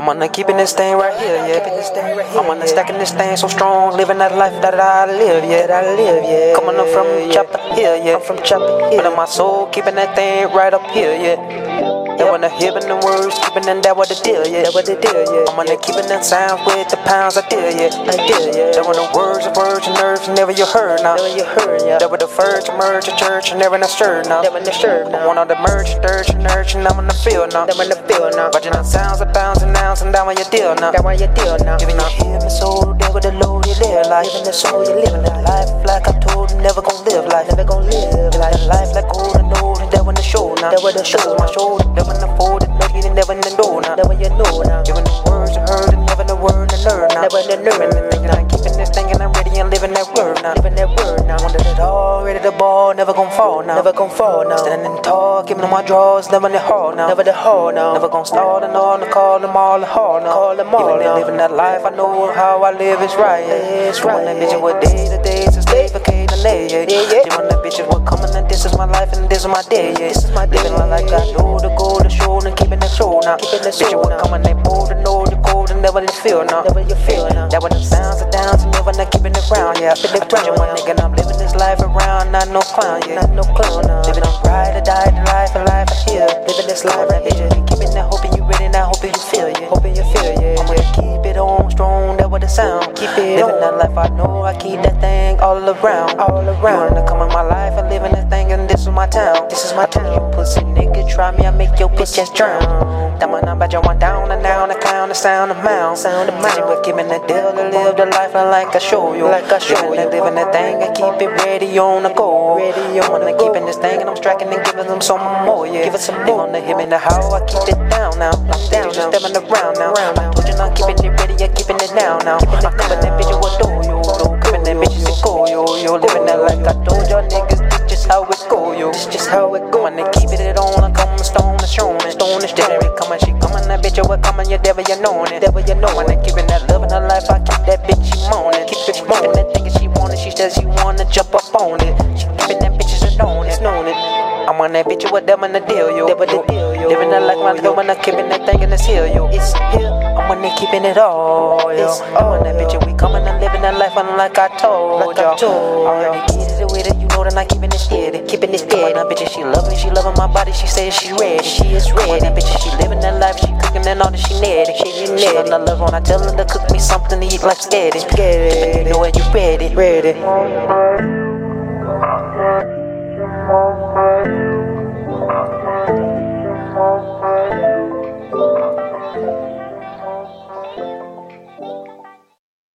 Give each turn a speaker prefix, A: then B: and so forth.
A: I'm on the keeping this thing right here, yeah. I'm on the stacking this thing so strong, living that life that I live, yeah. That I live, yeah. Coming up from Chopper Hill, yeah. I'm from Chopper Hill. In my soul, keeping that thing right up here, yeah. They wanna hear the words, keeping them that what the deal, yeah. That what the deal, yeah. I'm on the keeping them sounds with the pounds I deal, yeah. I deal, yeah. They want the words, the words, and nerves, never you heard now. Never you heard, yeah. They were the first to merge a church, and never in the shirt now. Never in the shirt now. Want all the merch, dirge, and nurse, and I'm in the field now. Them in the field now. Watching the sounds of bouncing nouns, and that one your deal now. That one your deal now. Giving your hear me soul, there with the load you live like. Living the soul, you living that life like I told you, never gon' live like. Never gonna live like. Life like golden old, and that the show now. That when the show, my shoulder, that when the fold, maybe they never know now. Never you know now. Giving the words you heard, and never the word to learn now. Never the learn. Thinking I'm keeping this thing, and I'm ready and living that word now. Living that word now. Wanted it all, ready to ball, never gon' fall now. Never gon' fall now. Standing tall, giving them my draws, never the hall now. Never the hall now. Never gon' stall and all, and call them all the hall now. Call them all now. Living that life, I know how I live is right. It's right. That bitch with day to day, to stay vacating. Yeah, yeah, yeah. Want the bitches what coming this is my life and this is my day, yeah. This is my living my life, I know the goal, the show, and keeping it show now. Keeping it show now. coming, they bold, and know the cold, and never you feel now. Never you feel now. That when the sounds are downs, and never not keeping it round, yeah. Keeping it round, my nigga, I'm living this life around, not no clown, yeah. Not no clown now. Living on ride or die, the life, a life here. Living this life, right, vision. Keeping it, hoping you ready, now hoping you feel, yeah. Hoping you feel, yeah. I'm gonna keep it on strong, that what it sound. Keep it living that life, I know I keep that thing all around, all around. To come in my life and living my town. This is my town. You pussy nigga, try me, I make your bitch just drown. That my number, you want down and down, the clown, the sound, the mouth, sound, the mouth. But giving the deal to live the life like I show you, like I show you. Living the thing, I keep it ready on the go, ready on the keeping this thing, and I'm striking and giving them some more, yeah. Give it some more. On the him and the how, I keep it down now. I'm down now, stepping around now. I told you not keeping it ready, I'm keeping it down now. I'm coming that bitch, you adore you, coming that bitch, it's go, yo, yo, living that like I told this just how it go, yo. This just how it go, and they keep it on, I come stone, show me, stone, and steady, coming, she coming, that bitch, you coming, you devil, you know it, devil, you know it, and keeping that love in I'm on that bitch with them and the deal, yo. Devil the deal, yo. Living that like my little when I'm keeping that thing in the seal, yo. It's here. I'm on there keeping it all, yo. I'm on that bitch, and we coming and living that life unlike I told, like y'all. Already get it with it, you know that I'm keeping it steady, keeping it steady. That bitch, she loving, she loving my body, she says she ready, she is ready. That bitch, she living that life, she cooking and all that she netty, she netty. She on the love when I tell her to cook me something to eat like steady, steady. You know when you ready, ready.